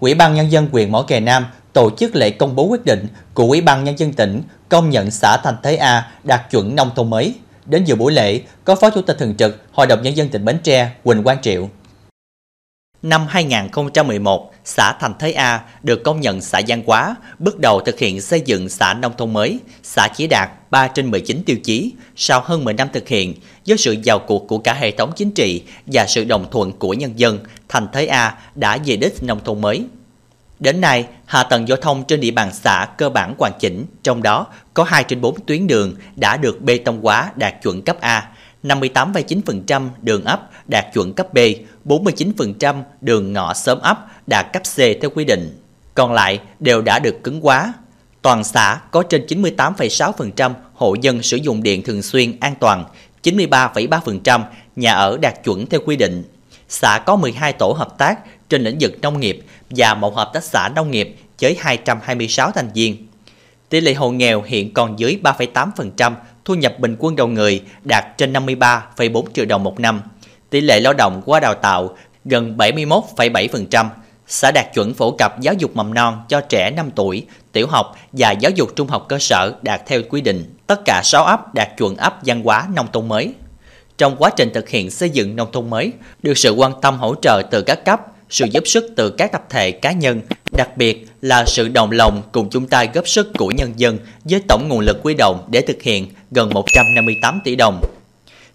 Ủy ban Nhân dân huyện Mỏ Cày Nam tổ chức lễ công bố quyết định của Ủy ban Nhân dân tỉnh công nhận xã Thành Thế A đạt chuẩn nông thôn mới. Đến dự buổi lễ, có Phó Chủ tịch Thường trực Hội đồng Nhân dân tỉnh Bến Tre Quỳnh Quang Triệu. Năm 2011, xã Thành Thới A được công nhận xã Giang Quá, bước đầu thực hiện xây dựng xã nông thôn mới. Xã chỉ đạt 3 trên 19 tiêu chí. Sau hơn 10 năm thực hiện, với sự vào cuộc của cả hệ thống chính trị và sự đồng thuận của nhân dân, Thành Thới A đã về đích nông thôn mới. Đến nay, hạ tầng giao thông trên địa bàn xã cơ bản hoàn chỉnh, trong đó có 2 trên 4 tuyến đường đã được bê tông hóa đạt chuẩn cấp A, 58,9% đường ấp đạt chuẩn cấp B, 49% đường ngõ sớm ấp đạt cấp C theo quy định. Còn lại đều đã được cứng hóa. Toàn xã có trên 98,6% hộ dân sử dụng điện thường xuyên an toàn, 93,3% nhà ở đạt chuẩn theo quy định. Xã có 12 tổ hợp tác trên lĩnh vực nông nghiệp và một hợp tác xã nông nghiệp với 226 thành viên. Tỷ lệ hộ nghèo hiện còn dưới 3,8%, thu nhập bình quân đầu người đạt trên 53,4 triệu đồng một năm. Tỷ lệ lao động qua đào tạo gần 71,7%. Xã đạt chuẩn phổ cập giáo dục mầm non cho trẻ 5 tuổi, tiểu học và giáo dục trung học cơ sở đạt theo quy định. Tất cả 6 ấp đạt chuẩn ấp văn hóa nông thôn mới. Trong quá trình thực hiện xây dựng nông thôn mới, được sự quan tâm hỗ trợ từ các cấp, sự giúp sức từ các tập thể cá nhân, đặc biệt là sự đồng lòng cùng chung tay góp sức của nhân dân với tổng nguồn lực quy động để thực hiện gần 158 tỷ đồng.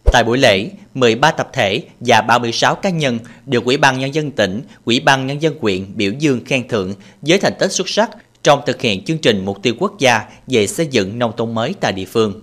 Tại buổi lễ, 13 tập thể và 36 cá nhân được Ủy ban Nhân dân tỉnh, Ủy ban Nhân dân quyện biểu dương khen thưởng với thành tích xuất sắc trong thực hiện chương trình mục tiêu quốc gia về xây dựng nông thôn mới tại địa phương.